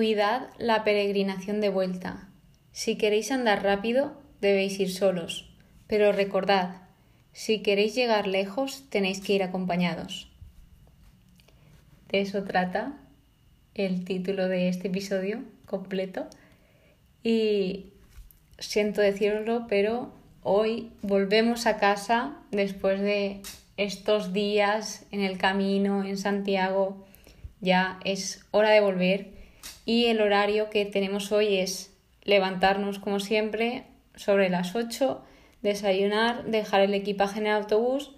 Cuidad la peregrinación de vuelta. Si queréis andar rápido, debéis ir solos. Pero recordad, si queréis llegar lejos, tenéis que ir acompañados. De eso trata el título de este episodio completo. Y siento decirlo, pero hoy volvemos a casa después de estos días en el camino en Santiago. Ya es hora de volver y el horario que tenemos hoy es levantarnos como siempre sobre las 8, desayunar, dejar el equipaje en el autobús.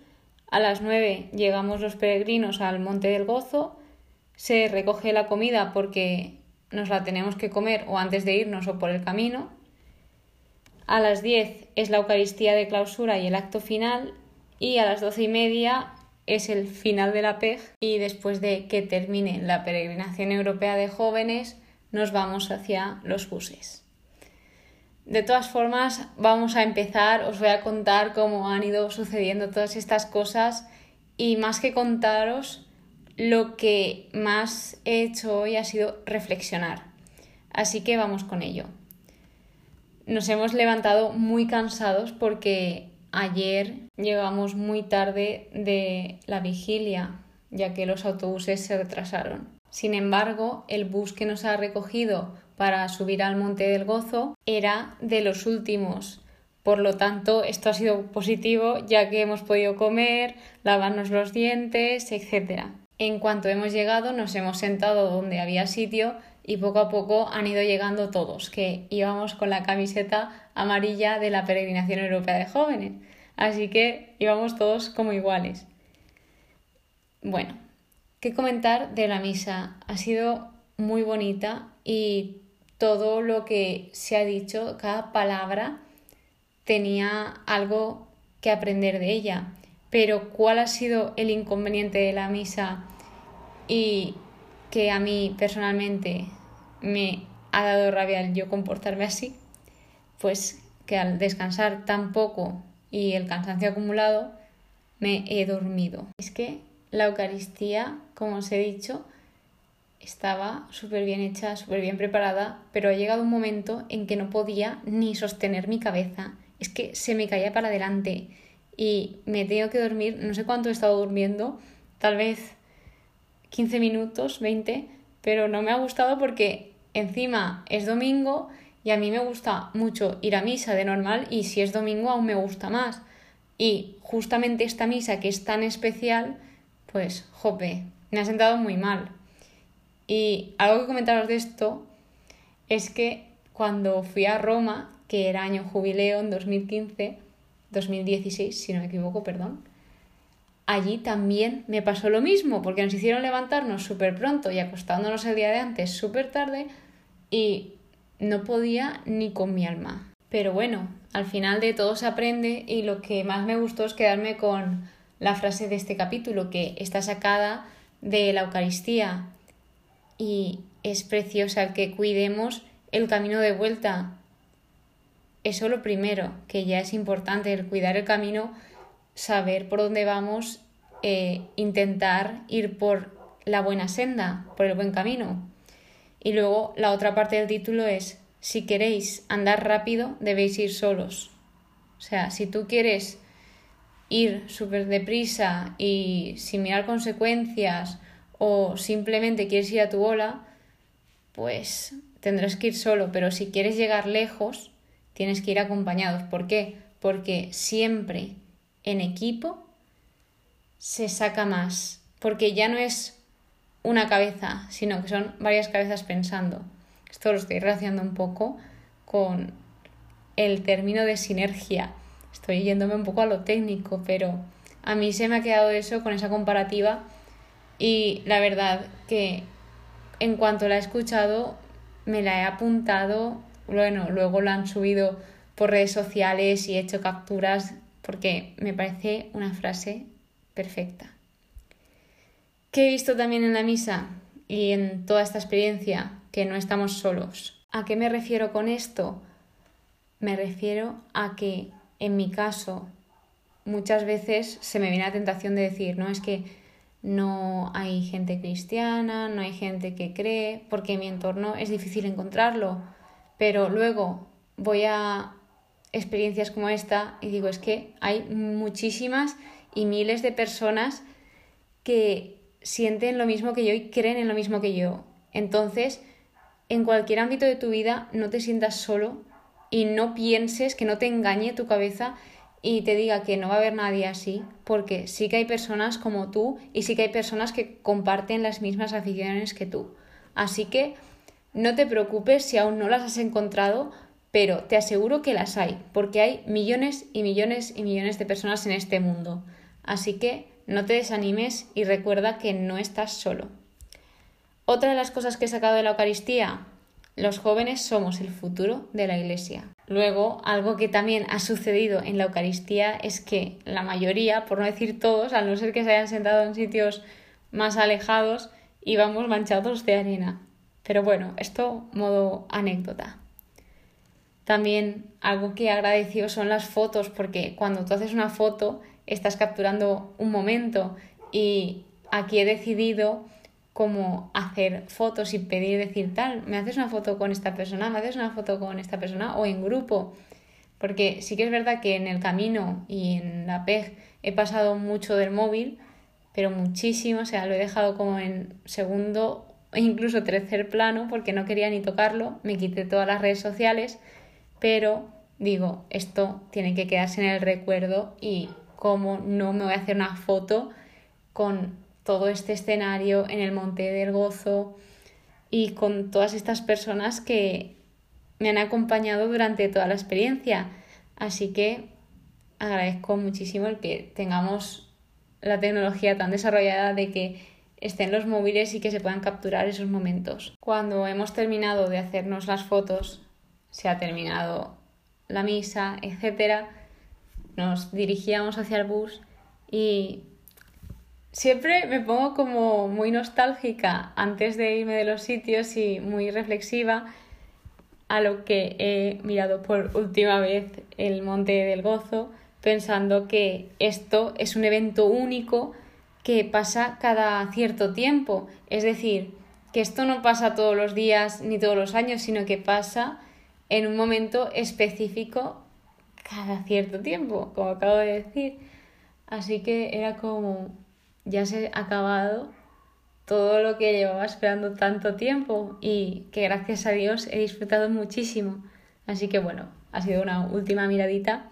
A las 9 llegamos los peregrinos al Monte del Gozo, se recoge la comida porque nos la tenemos que comer o antes de irnos o por el camino. A las 10 es la Eucaristía de clausura y el acto final y a las doce y media es el final de la PEG y después de que termine la peregrinación europea de jóvenes nos vamos hacia los buses. De todas formas, vamos a empezar, os voy a contar cómo han ido sucediendo todas estas cosas y más que contaros, lo que más he hecho hoy ha sido reflexionar. Así que vamos con ello. Nos hemos levantado muy cansados porque ayer llegamos muy tarde de la vigilia, ya que los autobuses se retrasaron. Sin embargo, el bus que nos ha recogido para subir al Monte del Gozo era de los últimos. Por lo tanto, esto ha sido positivo ya que hemos podido comer, lavarnos los dientes, etc. En cuanto hemos llegado, nos hemos sentado donde había sitio y poco a poco han ido llegando todos, que íbamos con la camiseta amarilla de la Peregrinación Europea de Jóvenes. Así que íbamos todos como iguales. Bueno, ¿qué comentar de la misa? Ha sido muy bonita y todo lo que se ha dicho, cada palabra, tenía algo que aprender de ella. Pero ¿cuál ha sido el inconveniente de la misa y que a mí personalmente me ha dado rabia el yo comportarme así? Pues que al descansar tan poco y el cansancio acumulado, me he dormido. Es que la Eucaristía, como os he dicho, estaba súper bien hecha, súper bien preparada, pero ha llegado un momento en que no podía ni sostener mi cabeza. Es que se me caía para adelante y me tengo que dormir, no sé cuánto he estado durmiendo, tal vez 15 minutos, 20, pero no me ha gustado porque encima es domingo y a mí me gusta mucho ir a misa de normal y si es domingo aún me gusta más. Y justamente esta misa que es tan especial, pues, jope, me ha sentado muy mal. Y algo que comentaros de esto es que cuando fui a Roma, que era año jubileo en 2015, 2016, si no me equivoco, perdón, allí también me pasó lo mismo, porque nos hicieron levantarnos súper pronto y acostándonos el día de antes súper tarde y no podía ni con mi alma. Pero bueno, al final de todo se aprende y lo que más me gustó es quedarme con la frase de este capítulo que está sacada de la Eucaristía y es preciosa que cuidemos el camino de vuelta. Eso lo primero, que ya es importante, el cuidar el camino, saber por dónde vamos, eh, intentar ir por la buena senda, por el buen camino. Y luego la otra parte del título es, si queréis andar rápido, debéis ir solos. O sea, si tú quieres ir súper deprisa y sin mirar consecuencias o simplemente quieres ir a tu bola, pues tendrás que ir solo. Pero si quieres llegar lejos, tienes que ir acompañados. ¿Por qué? Porque siempre en equipo se saca más. Porque ya no es una cabeza, sino que son varias cabezas pensando. Esto lo estoy relacionando un poco con el término de sinergia. Estoy yéndome un poco a lo técnico, pero a mí se me ha quedado eso con esa comparativa y la verdad que en cuanto la he escuchado me la he apuntado, bueno, luego la han subido por redes sociales y he hecho capturas porque me parece una frase perfecta. ¿Qué he visto también en la misa y en toda esta experiencia? Que no estamos solos. ¿A qué me refiero con esto? Me refiero a que, en mi caso, muchas veces se me viene la tentación de decir, no, es que no hay gente cristiana, no hay gente que cree, porque en mi entorno es difícil encontrarlo. Pero luego voy a experiencias como esta y digo, es que hay muchísimas y miles de personas que sienten lo mismo que yo y creen en lo mismo que yo. Entonces, en cualquier ámbito de tu vida, no te sientas solo y no pienses que no te engañe tu cabeza y te diga que no va a haber nadie así, porque sí que hay personas como tú y sí que hay personas que comparten las mismas aficiones que tú. Así que no te preocupes si aún no las has encontrado, pero te aseguro que las hay, porque hay millones y millones y millones de personas en este mundo. Así que no te desanimes y recuerda que no estás solo. Otra de las cosas que he sacado de la Eucaristía, los jóvenes somos el futuro de la Iglesia. Luego, algo que también ha sucedido en la Eucaristía es que la mayoría, por no decir todos, al no ser que se hayan sentado en sitios más alejados, íbamos manchados de arena. Pero bueno, esto modo anécdota. También algo que agradeció son las fotos, porque cuando tú haces una foto estás capturando un momento y aquí he decidido como hacer fotos y pedir, decir tal, me haces una foto con esta persona, me haces una foto con esta persona o en grupo. Porque sí que es verdad que en el camino y en la PEG he pasado mucho del móvil, pero muchísimo, o sea, lo he dejado como en segundo e incluso tercer plano porque no quería ni tocarlo, me quité todas las redes sociales, pero digo, esto tiene que quedarse en el recuerdo y como no me voy a hacer una foto con todo este escenario en el Monte del Gozo y con todas estas personas que me han acompañado durante toda la experiencia. Así que agradezco muchísimo el que tengamos la tecnología tan desarrollada de que estén los móviles y que se puedan capturar esos momentos. Cuando hemos terminado de hacernos las fotos, se ha terminado la misa, etc., nos dirigíamos hacia el bus y Siempre me pongo como muy nostálgica antes de irme de los sitios y muy reflexiva a lo que he mirado por última vez el Monte del Gozo, pensando que esto es un evento único que pasa cada cierto tiempo. Es decir, que esto no pasa todos los días ni todos los años, sino que pasa en un momento específico cada cierto tiempo, como acabo de decir. Así que era como ya se ha acabado todo lo que llevaba esperando tanto tiempo y que gracias a Dios he disfrutado muchísimo. Así que bueno, ha sido una última miradita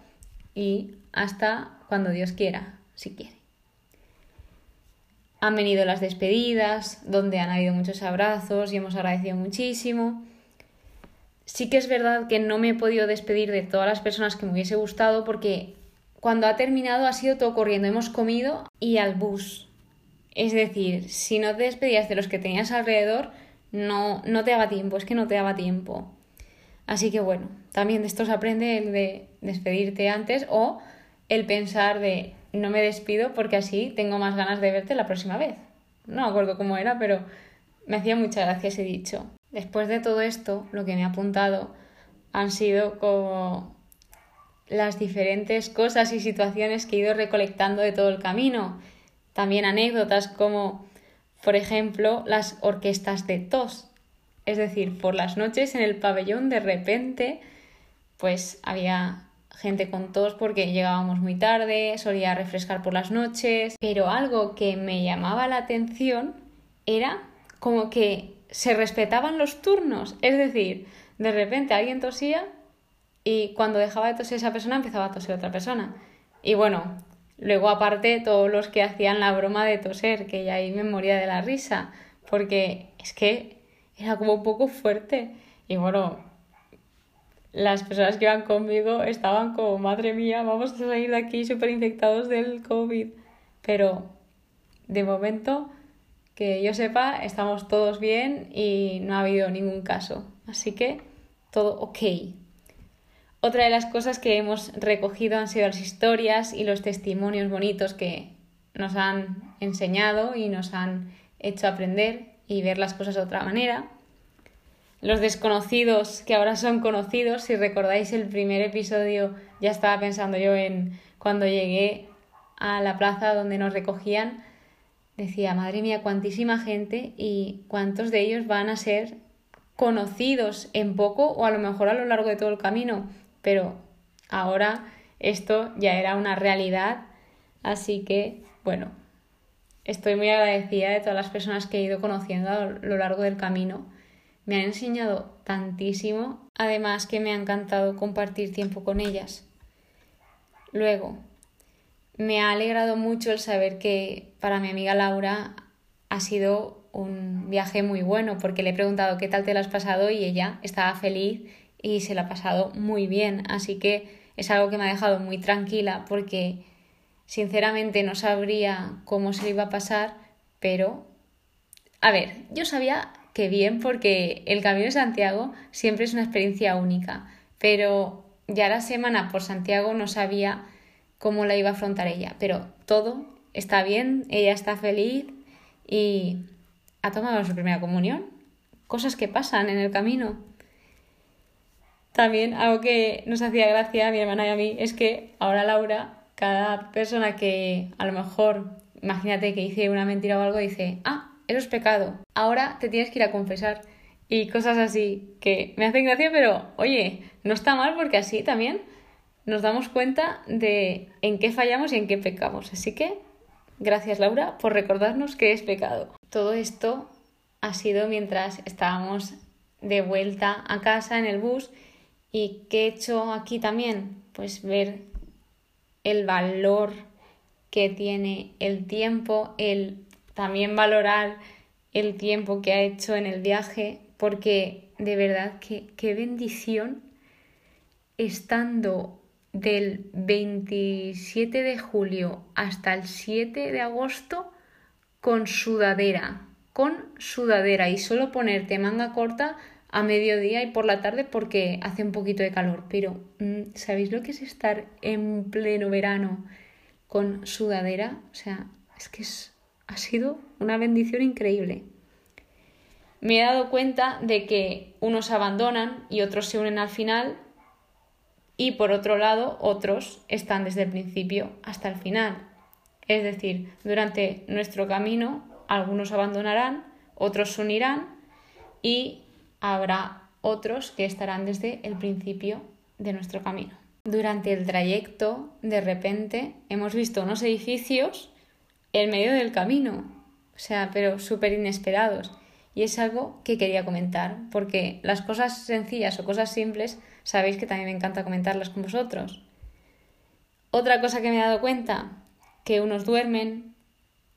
y hasta cuando Dios quiera, si quiere. Han venido las despedidas, donde han habido muchos abrazos y hemos agradecido muchísimo. Sí que es verdad que no me he podido despedir de todas las personas que me hubiese gustado porque cuando ha terminado ha sido todo corriendo, hemos comido y al bus. Es decir, si no te despedías de los que tenías alrededor, no, no te daba tiempo, es que no te daba tiempo. Así que bueno, también de esto se aprende el de despedirte antes o el pensar de no me despido porque así tengo más ganas de verte la próxima vez. No me acuerdo cómo era, pero me hacía mucha gracia ese dicho. Después de todo esto, lo que me ha apuntado han sido como las diferentes cosas y situaciones que he ido recolectando de todo el camino. También anécdotas como, por ejemplo, las orquestas de tos. Es decir, por las noches en el pabellón de repente, pues había gente con tos porque llegábamos muy tarde, solía refrescar por las noches, pero algo que me llamaba la atención era como que se respetaban los turnos, es decir, de repente alguien tosía y cuando dejaba de toser esa persona empezaba a toser otra persona. Y bueno, luego aparte todos los que hacían la broma de toser, que ya ahí me moría de la risa, porque es que era como un poco fuerte. Y bueno, las personas que iban conmigo estaban como, madre mía, vamos a salir de aquí súper infectados del COVID. Pero de momento, que yo sepa, estamos todos bien y no ha habido ningún caso. Así que todo ok. Otra de las cosas que hemos recogido han sido las historias y los testimonios bonitos que nos han enseñado y nos han hecho aprender y ver las cosas de otra manera. Los desconocidos que ahora son conocidos, si recordáis el primer episodio, ya estaba pensando yo en cuando llegué a la plaza donde nos recogían, decía, madre mía, cuantísima gente y cuántos de ellos van a ser conocidos en poco o a lo mejor a lo largo de todo el camino, pero ahora esto ya era una realidad, así que bueno, estoy muy agradecida de todas las personas que he ido conociendo a lo largo del camino. Me han enseñado tantísimo, además que me ha encantado compartir tiempo con ellas. Luego, me ha alegrado mucho el saber que para mi amiga Laura ha sido un viaje muy bueno, porque le he preguntado qué tal te lo has pasado y ella estaba feliz y se lo ha pasado muy bien. Así que es algo que me ha dejado muy tranquila porque sinceramente no sabría cómo se le iba a pasar, pero a ver, yo sabía que bien porque el Camino de Santiago siempre es una experiencia única, pero ya la semana por Santiago no sabía cómo la iba a afrontar ella, pero todo está bien, ella está feliz y ha tomado su primera comunión. Cosas que pasan en el camino. También algo que nos hacía gracia a mi hermana y a mí es que ahora Laura, cada persona que a lo mejor, imagínate que hice una mentira o algo, dice, ah, eso es pecado, ahora te tienes que ir a confesar. Y cosas así que me hacen gracia, pero oye, no está mal porque así también nos damos cuenta de en qué fallamos y en qué pecamos. Así que, gracias Laura por recordarnos que es pecado. Todo esto ha sido mientras estábamos de vuelta a casa en el bus y ¿qué he hecho aquí también? Pues ver el valor que tiene el tiempo, el también valorar el tiempo que ha hecho en el viaje, porque de verdad que qué bendición estando del 27 de julio hasta el 7 de agosto con sudadera, con sudadera y solo ponerte manga corta a mediodía y por la tarde porque hace un poquito de calor. Pero mm, ¿sabéis lo que es estar en pleno verano con sudadera? O sea, es que ha sido una bendición increíble. Me he dado cuenta de que unos abandonan y otros se unen al final y por otro lado otros están desde el principio hasta el final. Es decir, durante nuestro camino algunos abandonarán, otros se unirán y habrá otros que estarán desde el principio de nuestro camino. Durante el trayecto, de repente, hemos visto unos edificios en medio del camino, o sea, pero súper inesperados. Y es algo que quería comentar, porque las cosas sencillas o cosas simples sabéis que también me encanta comentarlas con vosotros. Otra cosa que me he dado cuenta, que unos duermen,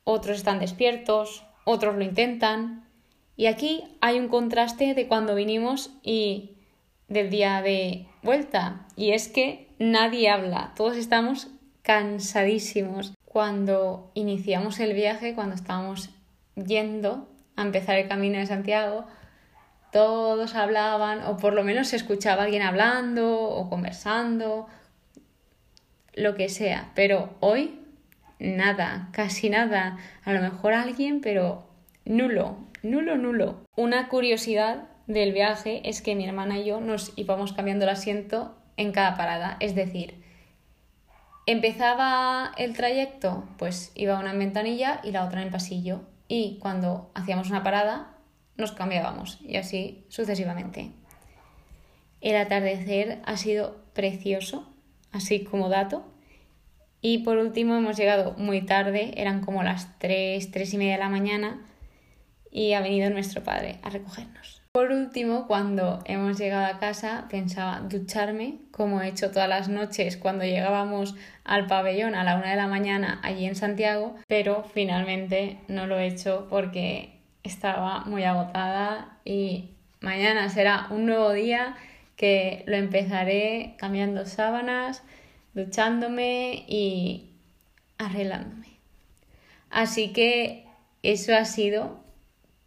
otros están despiertos, otros lo intentan. Y aquí hay un contraste de cuando vinimos y del día de vuelta. Y es que nadie habla, todos estamos cansadísimos. Cuando iniciamos el viaje, cuando estábamos yendo a empezar el camino de Santiago, todos hablaban o por lo menos se escuchaba alguien hablando o conversando, lo que sea, pero hoy nada, casi nada, a lo mejor alguien, pero nulo, nulo, nulo. Una curiosidad del viaje es que mi hermana y yo nos íbamos cambiando el asiento en cada parada, es decir, empezaba el trayecto, pues iba una en ventanilla y la otra en el pasillo, y cuando hacíamos una parada nos cambiábamos y así sucesivamente. El atardecer ha sido precioso, así como dato. Y por último hemos llegado muy tarde, eran como las 3, 3 y media de la mañana y ha venido nuestro padre a recogernos. Por último, cuando hemos llegado a casa, pensaba ducharme, como he hecho todas las noches cuando llegábamos al pabellón a la una de la mañana allí en Santiago, pero finalmente no lo he hecho porque estaba muy agotada y mañana será un nuevo día que lo empezaré cambiando sábanas, duchándome y arreglándome. Así que eso ha sido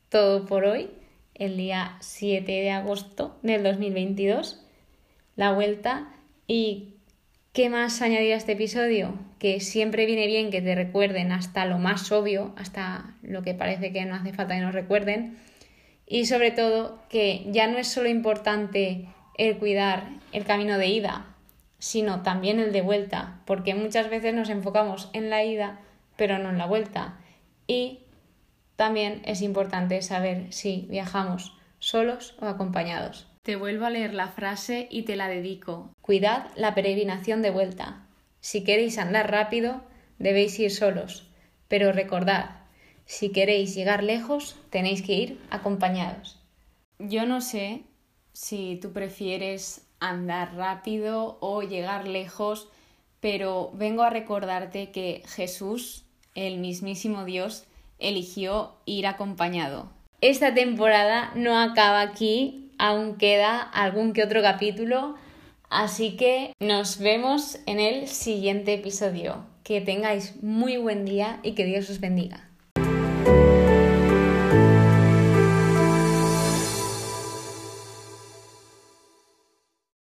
todo por hoy, el día 7 de agosto del 2022, la vuelta y ¿Qué más añadir a este episodio? Que siempre viene bien que te recuerden hasta lo más obvio, hasta lo que parece que no hace falta que nos recuerden. Y sobre todo que ya no es solo importante el cuidar el camino de ida, sino también el de vuelta, porque muchas veces nos enfocamos en la ida, pero no en la vuelta. Y también es importante saber si viajamos solos o acompañados. Te vuelvo a leer la frase y te la dedico. Cuidad la peregrinación de vuelta. Si queréis andar rápido, debéis ir solos. Pero recordad, si queréis llegar lejos, tenéis que ir acompañados. Yo no sé si tú prefieres andar rápido o llegar lejos, pero vengo a recordarte que Jesús, el mismísimo Dios, eligió ir acompañado. Esta temporada no acaba aquí, aún queda algún que otro capítulo, así que nos vemos en el siguiente episodio. Que tengáis muy buen día y que Dios os bendiga.